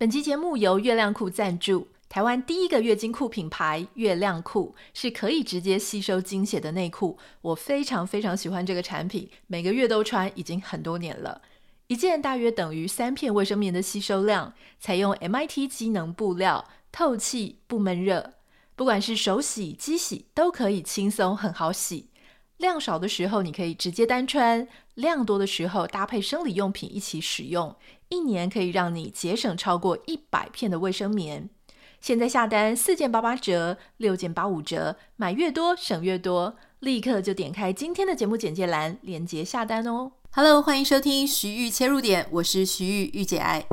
本期节目由月亮裤赞助。台湾第一个月经裤品牌月亮裤是可以直接吸收经血的内裤，我非常非常喜欢这个产品，每个月都穿，已经很多年了。一件大约等于三片卫生棉的吸收量，采用 MIT 机能布料，透气不闷热，不管是手洗、机洗都可以轻松很好洗。量少的时候你可以直接单穿，量多的时候搭配生理用品一起使用，一年可以让你节省超过一百片的卫生棉。现在下单四件八八折，六件八五折，买越多省越多，立刻就点开今天的节目简介栏，链接下单哦。Hello，欢迎收听徐玉切入点，我是徐玉玉姐爱。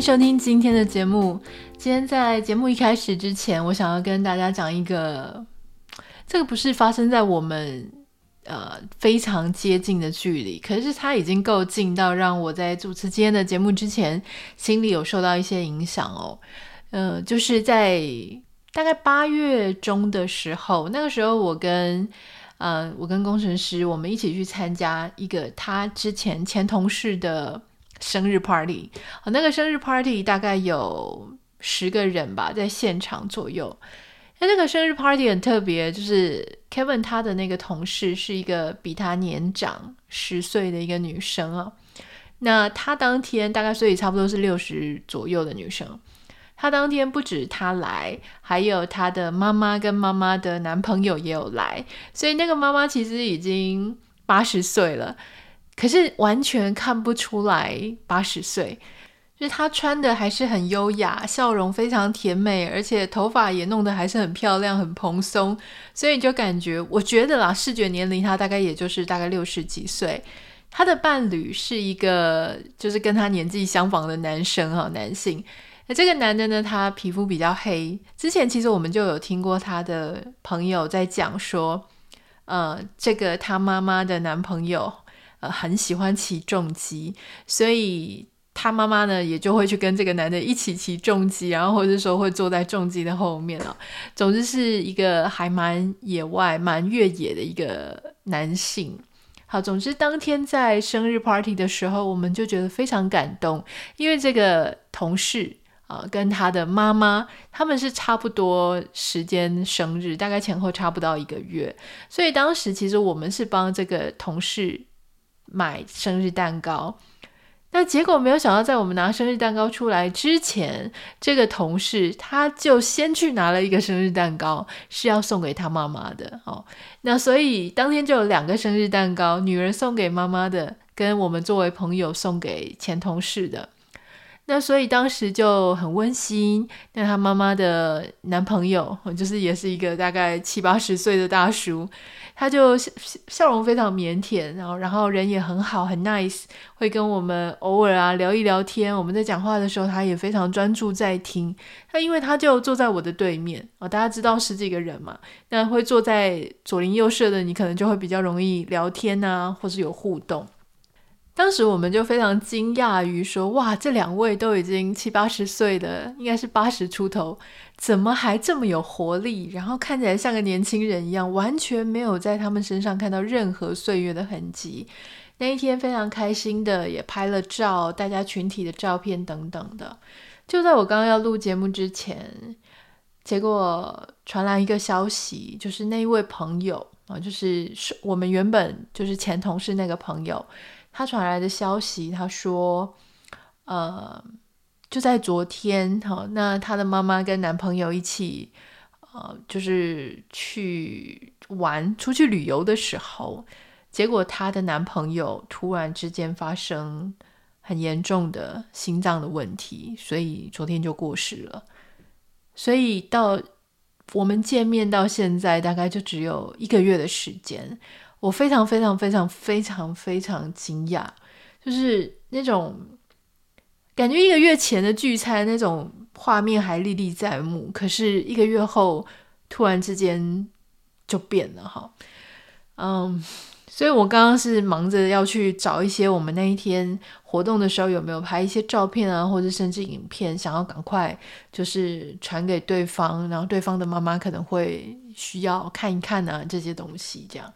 收听今天的节目。今天在节目一开始之前，我想要跟大家讲一个，这个不是发生在我们。呃，非常接近的距离，可是它已经够近到让我在主持今天的节目之前，心里有受到一些影响哦。呃，就是在大概八月中的时候，那个时候我跟呃我跟工程师，我们一起去参加一个他之前前同事的生日 party，呃，那个生日 party 大概有十个人吧，在现场左右。那那个生日 party 很特别，就是 Kevin 他的那个同事是一个比他年长十岁的一个女生啊。那他当天大概所以差不多是六十左右的女生。他当天不止他来，还有他的妈妈跟妈妈的男朋友也有来。所以那个妈妈其实已经八十岁了，可是完全看不出来八十岁。就是她穿的还是很优雅，笑容非常甜美，而且头发也弄得还是很漂亮、很蓬松，所以你就感觉，我觉得啦，视觉年龄她大概也就是大概六十几岁。她的伴侣是一个就是跟她年纪相仿的男生哈，男性。那这个男的呢，他皮肤比较黑。之前其实我们就有听过他的朋友在讲说，呃，这个他妈妈的男朋友呃很喜欢骑重机，所以。他妈妈呢，也就会去跟这个男的一起骑重机，然后或者说会坐在重机的后面啊。总之是一个还蛮野外、蛮越野的一个男性。好，总之当天在生日 party 的时候，我们就觉得非常感动，因为这个同事啊，跟他的妈妈他们是差不多时间生日，大概前后差不到一个月，所以当时其实我们是帮这个同事买生日蛋糕。那结果没有想到，在我们拿生日蛋糕出来之前，这个同事他就先去拿了一个生日蛋糕，是要送给他妈妈的哦。那所以当天就有两个生日蛋糕，女人送给妈妈的，跟我们作为朋友送给前同事的。那所以当时就很温馨。那他妈妈的男朋友，就是也是一个大概七八十岁的大叔。他就笑笑容非常腼腆，然后然后人也很好，很 nice，会跟我们偶尔啊聊一聊天。我们在讲话的时候，他也非常专注在听。他因为他就坐在我的对面啊，大家知道十几个人嘛，那会坐在左邻右舍的，你可能就会比较容易聊天啊，或是有互动。当时我们就非常惊讶于说：“哇，这两位都已经七八十岁了，应该是八十出头，怎么还这么有活力？然后看起来像个年轻人一样，完全没有在他们身上看到任何岁月的痕迹。”那一天非常开心的，也拍了照，大家群体的照片等等的。就在我刚刚要录节目之前，结果传来一个消息，就是那一位朋友啊，就是我们原本就是前同事那个朋友。他传来的消息，他说，呃，就在昨天，那他的妈妈跟男朋友一起，呃，就是去玩、出去旅游的时候，结果他的男朋友突然之间发生很严重的心脏的问题，所以昨天就过世了。所以到我们见面到现在，大概就只有一个月的时间。我非常非常非常非常非常惊讶，就是那种感觉，一个月前的聚餐那种画面还历历在目，可是一个月后突然之间就变了哈。嗯，所以我刚刚是忙着要去找一些我们那一天活动的时候有没有拍一些照片啊，或者甚至影片，想要赶快就是传给对方，然后对方的妈妈可能会需要看一看啊，这些东西这样。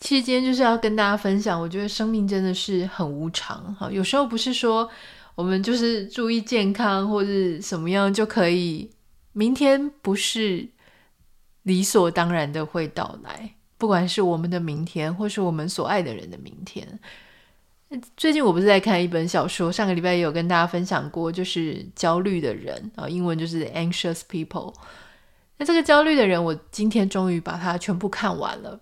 其实今天就是要跟大家分享，我觉得生命真的是很无常哈。有时候不是说我们就是注意健康或者什么样就可以，明天不是理所当然的会到来。不管是我们的明天，或是我们所爱的人的明天。最近我不是在看一本小说，上个礼拜也有跟大家分享过，就是焦虑的人啊，英文就是 anxious people。那这个焦虑的人，我今天终于把它全部看完了。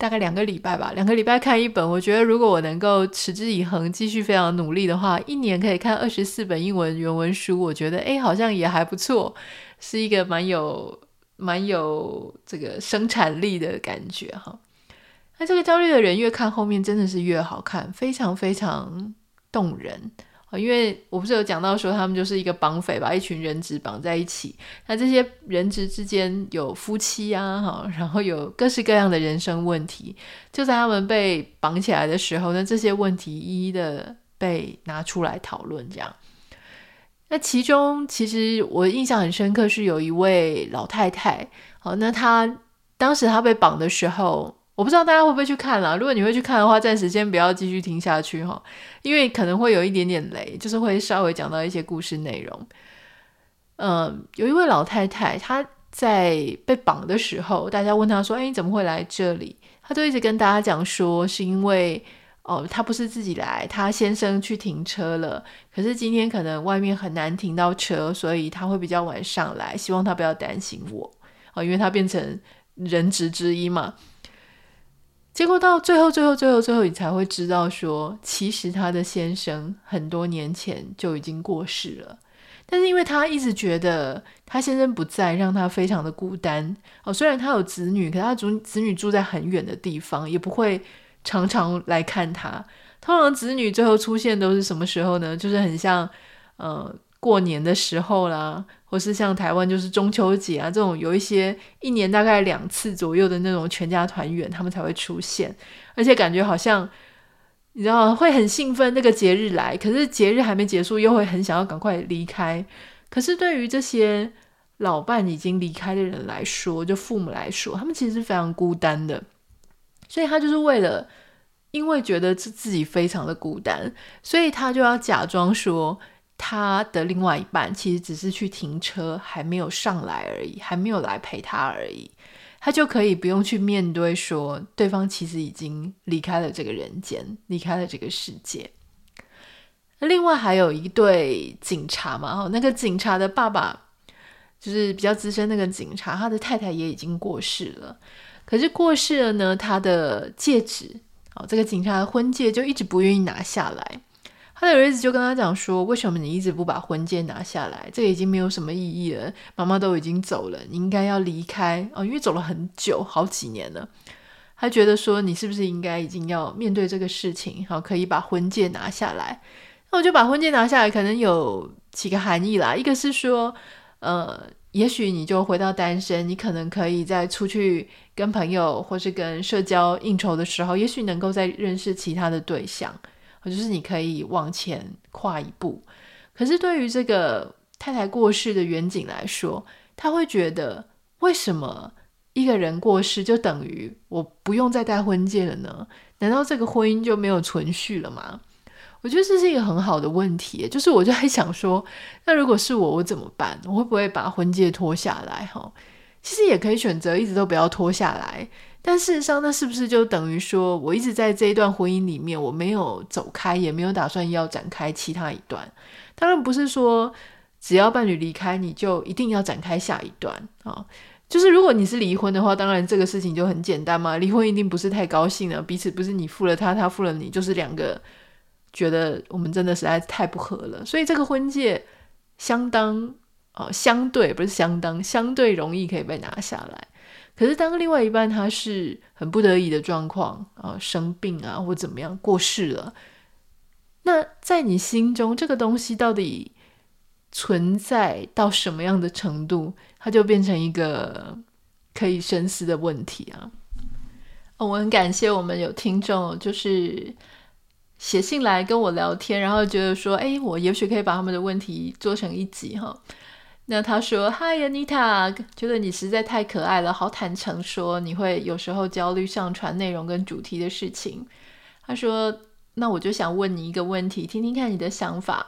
大概两个礼拜吧，两个礼拜看一本。我觉得如果我能够持之以恒，继续非常努力的话，一年可以看二十四本英文原文书。我觉得诶，好像也还不错，是一个蛮有蛮有这个生产力的感觉哈。那这个焦虑的人越看后面真的是越好看，非常非常动人。因为我不是有讲到说他们就是一个绑匪，把一群人质绑在一起。那这些人质之间有夫妻啊，哈，然后有各式各样的人生问题。就在他们被绑起来的时候呢，这些问题一一的被拿出来讨论。这样，那其中其实我印象很深刻是有一位老太太，好，那她当时她被绑的时候。我不知道大家会不会去看啦。如果你会去看的话，暂时先不要继续听下去哈，因为可能会有一点点雷，就是会稍微讲到一些故事内容。嗯，有一位老太太，她在被绑的时候，大家问她说：“哎，你怎么会来这里？”她就一直跟大家讲说：“是因为哦，她不是自己来，她先生去停车了。可是今天可能外面很难停到车，所以她会比较晚上来，希望她不要担心我哦，因为她变成人质之一嘛。”结果到最后，最后，最后，最后，你才会知道说，其实他的先生很多年前就已经过世了。但是因为他一直觉得他先生不在，让他非常的孤单。哦，虽然他有子女，可是他子子女住在很远的地方，也不会常常来看他。通常子女最后出现都是什么时候呢？就是很像，呃。过年的时候啦，或是像台湾就是中秋节啊这种有一些一年大概两次左右的那种全家团圆，他们才会出现，而且感觉好像你知道会很兴奋那个节日来，可是节日还没结束，又会很想要赶快离开。可是对于这些老伴已经离开的人来说，就父母来说，他们其实是非常孤单的，所以他就是为了因为觉得自自己非常的孤单，所以他就要假装说。他的另外一半其实只是去停车，还没有上来而已，还没有来陪他而已，他就可以不用去面对说对方其实已经离开了这个人间，离开了这个世界。另外还有一对警察嘛，哦那个警察的爸爸就是比较资深那个警察，他的太太也已经过世了，可是过世了呢，他的戒指，哦，这个警察的婚戒就一直不愿意拿下来。他的儿子就跟他讲说：“为什么你一直不把婚戒拿下来？这已经没有什么意义了。妈妈都已经走了，你应该要离开哦，因为走了很久，好几年了。他觉得说，你是不是应该已经要面对这个事情？好，可以把婚戒拿下来。那我就把婚戒拿下来，可能有几个含义啦。一个是说，呃，也许你就回到单身，你可能可以再出去跟朋友或是跟社交应酬的时候，也许能够再认识其他的对象。”就是你可以往前跨一步，可是对于这个太太过世的远景来说，他会觉得为什么一个人过世就等于我不用再戴婚戒了呢？难道这个婚姻就没有存续了吗？我觉得这是一个很好的问题，就是我就在想说，那如果是我，我怎么办？我会不会把婚戒脱下来？哈，其实也可以选择一直都不要脱下来。但事实上，那是不是就等于说，我一直在这一段婚姻里面，我没有走开，也没有打算要展开其他一段？当然不是说，只要伴侣离开，你就一定要展开下一段啊。就是如果你是离婚的话，当然这个事情就很简单嘛。离婚一定不是太高兴了，彼此不是你负了他，他负了你，就是两个觉得我们真的实在是太不合了。所以这个婚戒相当啊，相对不是相当，相对容易可以被拿下来。可是，当另外一半他是很不得已的状况啊，生病啊，或怎么样过世了，那在你心中，这个东西到底存在到什么样的程度，它就变成一个可以深思的问题啊。我很感谢我们有听众，就是写信来跟我聊天，然后觉得说，哎，我也许可以把他们的问题做成一集哈。那他说：“Hi Anita，觉得你实在太可爱了，好坦诚说你会有时候焦虑上传内容跟主题的事情。”他说：“那我就想问你一个问题，听听看你的想法。”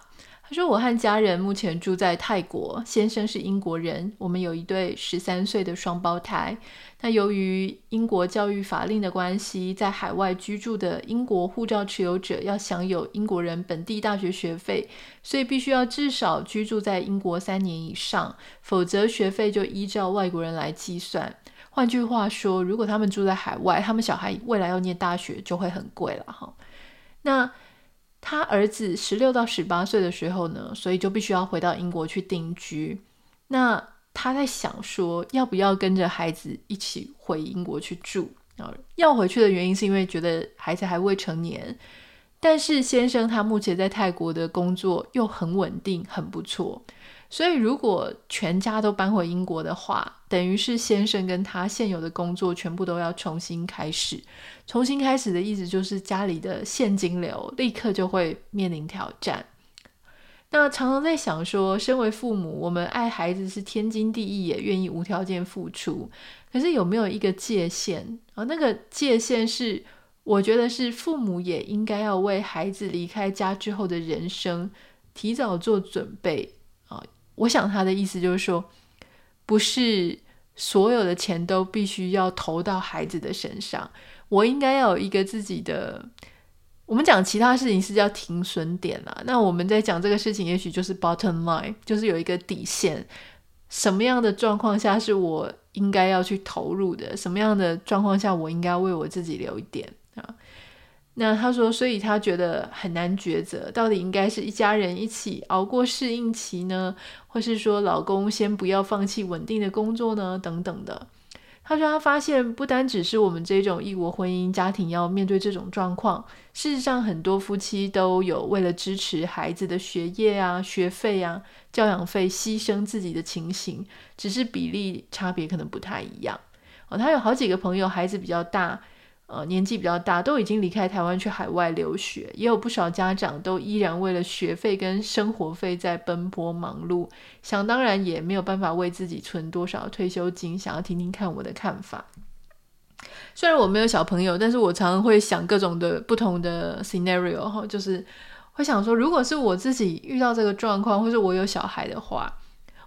说：“我和家人目前住在泰国，先生是英国人，我们有一对十三岁的双胞胎。那由于英国教育法令的关系，在海外居住的英国护照持有者要享有英国人本地大学学费，所以必须要至少居住在英国三年以上，否则学费就依照外国人来计算。换句话说，如果他们住在海外，他们小孩未来要念大学就会很贵了哈。那。”他儿子十六到十八岁的时候呢，所以就必须要回到英国去定居。那他在想说，要不要跟着孩子一起回英国去住？要回去的原因是因为觉得孩子还未成年，但是先生他目前在泰国的工作又很稳定，很不错。所以，如果全家都搬回英国的话，等于是先生跟他现有的工作全部都要重新开始。重新开始的意思就是家里的现金流立刻就会面临挑战。那常常在想说，身为父母，我们爱孩子是天经地义，也愿意无条件付出。可是有没有一个界限啊？那个界限是，我觉得是父母也应该要为孩子离开家之后的人生提早做准备。我想他的意思就是说，不是所有的钱都必须要投到孩子的身上，我应该要有一个自己的。我们讲其他事情是叫停损点啦，那我们在讲这个事情，也许就是 bottom line，就是有一个底线。什么样的状况下是我应该要去投入的？什么样的状况下我应该为我自己留一点啊？那他说，所以他觉得很难抉择，到底应该是一家人一起熬过适应期呢，或是说老公先不要放弃稳定的工作呢？等等的。他说他发现，不单只是我们这种异国婚姻家庭要面对这种状况，事实上很多夫妻都有为了支持孩子的学业啊、学费啊、教养费牺牲自己的情形，只是比例差别可能不太一样。哦，他有好几个朋友，孩子比较大。呃，年纪比较大，都已经离开台湾去海外留学，也有不少家长都依然为了学费跟生活费在奔波忙碌，想当然也没有办法为自己存多少退休金。想要听听看我的看法。虽然我没有小朋友，但是我常常会想各种的不同的 scenario 哈，就是会想说，如果是我自己遇到这个状况，或是我有小孩的话，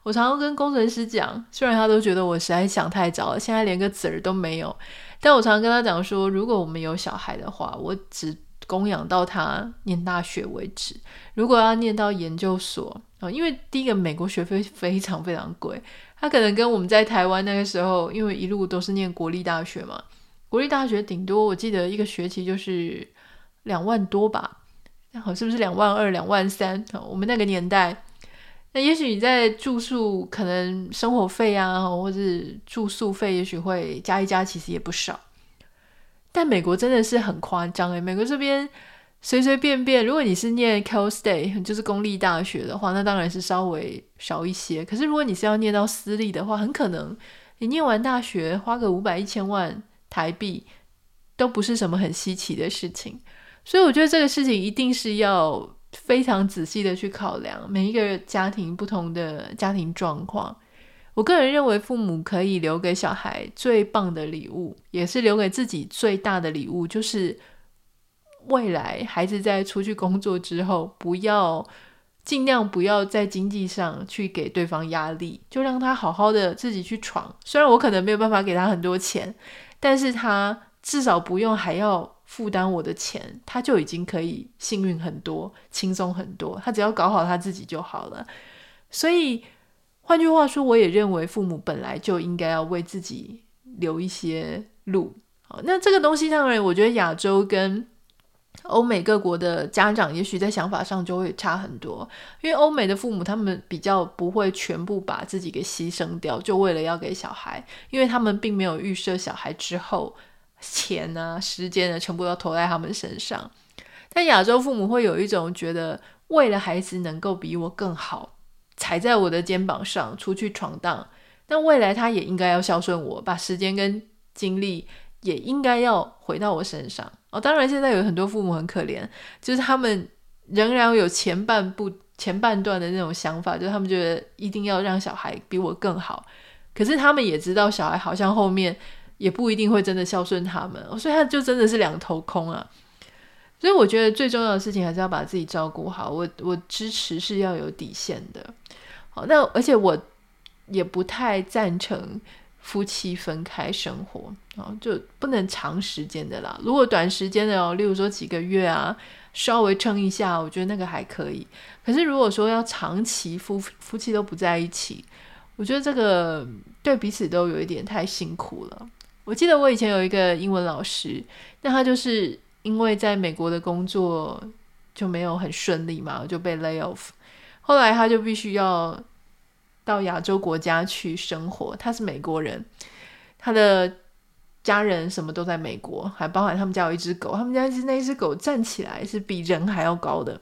我常常跟工程师讲，虽然他都觉得我实在想太早了，现在连个子儿都没有。但我常常跟他讲说，如果我们有小孩的话，我只供养到他念大学为止。如果要念到研究所啊，因为第一个美国学费 非常非常贵，他可能跟我们在台湾那个时候，因为一路都是念国立大学嘛，国立大学顶多我记得一个学期就是两万多吧，好，是不是两万二、两万三？我们那个年代。那也许你在住宿，可能生活费啊，或者住宿费，也许会加一加，其实也不少。但美国真的是很夸张诶，美国这边随随便便，如果你是念 Cal State，就是公立大学的话，那当然是稍微少一些。可是如果你是要念到私立的话，很可能你念完大学花个五百一千万台币，都不是什么很稀奇的事情。所以我觉得这个事情一定是要。非常仔细的去考量每一个家庭不同的家庭状况。我个人认为，父母可以留给小孩最棒的礼物，也是留给自己最大的礼物，就是未来孩子在出去工作之后，不要尽量不要在经济上去给对方压力，就让他好好的自己去闯。虽然我可能没有办法给他很多钱，但是他至少不用还要。负担我的钱，他就已经可以幸运很多，轻松很多。他只要搞好他自己就好了。所以，换句话说，我也认为父母本来就应该要为自己留一些路。好，那这个东西当然，我觉得亚洲跟欧美各国的家长，也许在想法上就会差很多。因为欧美的父母，他们比较不会全部把自己给牺牲掉，就为了要给小孩，因为他们并没有预设小孩之后。钱啊，时间呢，全部都投在他们身上。但亚洲父母会有一种觉得，为了孩子能够比我更好，踩在我的肩膀上出去闯荡，但未来他也应该要孝顺我，把时间跟精力也应该要回到我身上。哦，当然现在有很多父母很可怜，就是他们仍然有前半部前半段的那种想法，就是他们觉得一定要让小孩比我更好。可是他们也知道，小孩好像后面也不一定会真的孝顺他们，所以他就真的是两头空啊。所以我觉得最重要的事情还是要把自己照顾好。我我支持是要有底线的。好，那而且我也不太赞成夫妻分开生活啊，就不能长时间的啦。如果短时间的哦，例如说几个月啊，稍微撑一下，我觉得那个还可以。可是如果说要长期夫夫妻都不在一起，我觉得这个对彼此都有一点太辛苦了。我记得我以前有一个英文老师，那他就是因为在美国的工作就没有很顺利嘛，就被 lay off。后来他就必须要到亚洲国家去生活。他是美国人，他的家人什么都在美国，还包含他们家有一只狗。他们家那一只狗站起来是比人还要高的。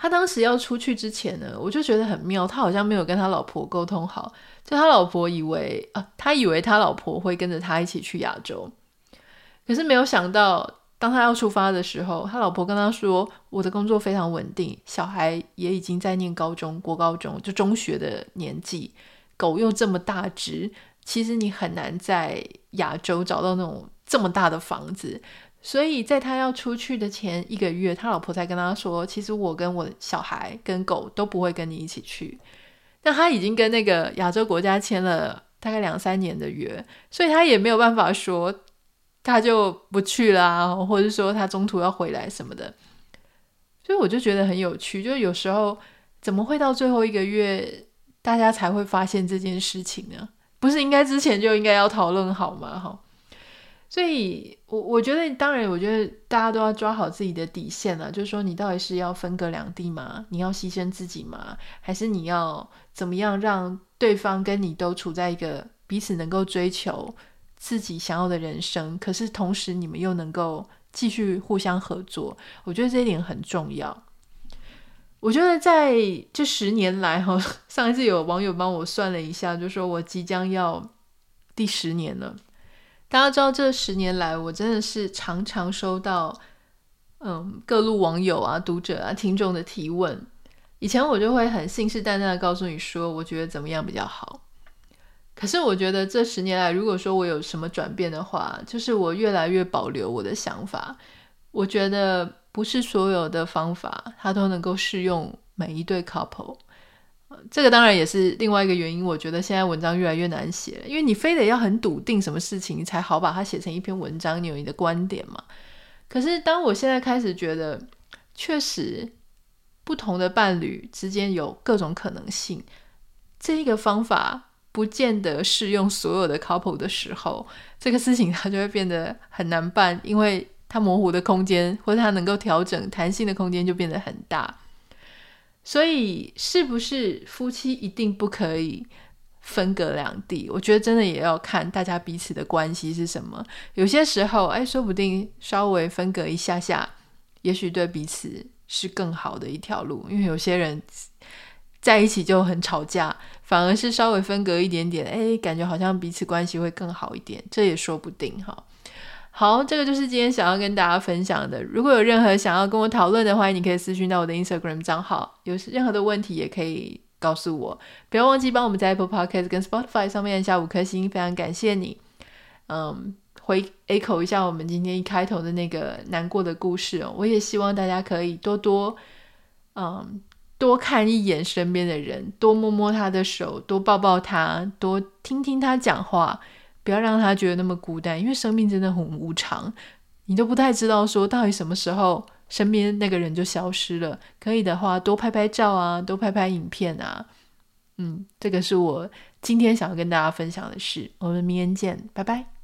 他当时要出去之前呢，我就觉得很妙，他好像没有跟他老婆沟通好，就他老婆以为啊，他以为他老婆会跟着他一起去亚洲，可是没有想到，当他要出发的时候，他老婆跟他说：“我的工作非常稳定，小孩也已经在念高中，国高中就中学的年纪，狗又这么大只，其实你很难在亚洲找到那种这么大的房子。”所以在他要出去的前一个月，他老婆才跟他说：“其实我跟我小孩跟狗都不会跟你一起去。”但他已经跟那个亚洲国家签了大概两三年的约，所以他也没有办法说他就不去啦，或者说他中途要回来什么的。所以我就觉得很有趣，就有时候怎么会到最后一个月，大家才会发现这件事情呢？不是应该之前就应该要讨论好吗？哈。所以，我我觉得，当然，我觉得大家都要抓好自己的底线了。就是说，你到底是要分隔两地吗？你要牺牲自己吗？还是你要怎么样让对方跟你都处在一个彼此能够追求自己想要的人生？可是同时，你们又能够继续互相合作。我觉得这一点很重要。我觉得在这十年来，哈，上一次有网友帮我算了一下，就说我即将要第十年了。大家知道，这十年来，我真的是常常收到，嗯，各路网友啊、读者啊、听众的提问。以前我就会很信誓旦旦的告诉你说，我觉得怎么样比较好。可是我觉得这十年来，如果说我有什么转变的话，就是我越来越保留我的想法。我觉得不是所有的方法，它都能够适用每一对 couple。这个当然也是另外一个原因，我觉得现在文章越来越难写了，因为你非得要很笃定什么事情才好把它写成一篇文章，你有你的观点嘛。可是当我现在开始觉得，确实不同的伴侣之间有各种可能性，这一个方法不见得适用所有的 couple 的时候，这个事情它就会变得很难办，因为它模糊的空间或者它能够调整弹性的空间就变得很大。所以，是不是夫妻一定不可以分隔两地？我觉得真的也要看大家彼此的关系是什么。有些时候，哎，说不定稍微分隔一下下，也许对彼此是更好的一条路。因为有些人在一起就很吵架，反而是稍微分隔一点点，哎，感觉好像彼此关系会更好一点，这也说不定哈。好，这个就是今天想要跟大家分享的。如果有任何想要跟我讨论的，欢迎你可以私讯到我的 Instagram 账号。有任何的问题也可以告诉我。不要忘记帮我们在 Apple Podcast 跟 Spotify 上面下五颗星，非常感谢你。嗯，回 echo 一下我们今天一开头的那个难过的故事哦。我也希望大家可以多多嗯多看一眼身边的人，多摸摸他的手，多抱抱他，多听听他讲话。不要让他觉得那么孤单，因为生命真的很无常，你都不太知道说到底什么时候身边那个人就消失了。可以的话，多拍拍照啊，多拍拍影片啊。嗯，这个是我今天想要跟大家分享的事。我们明天见，拜拜。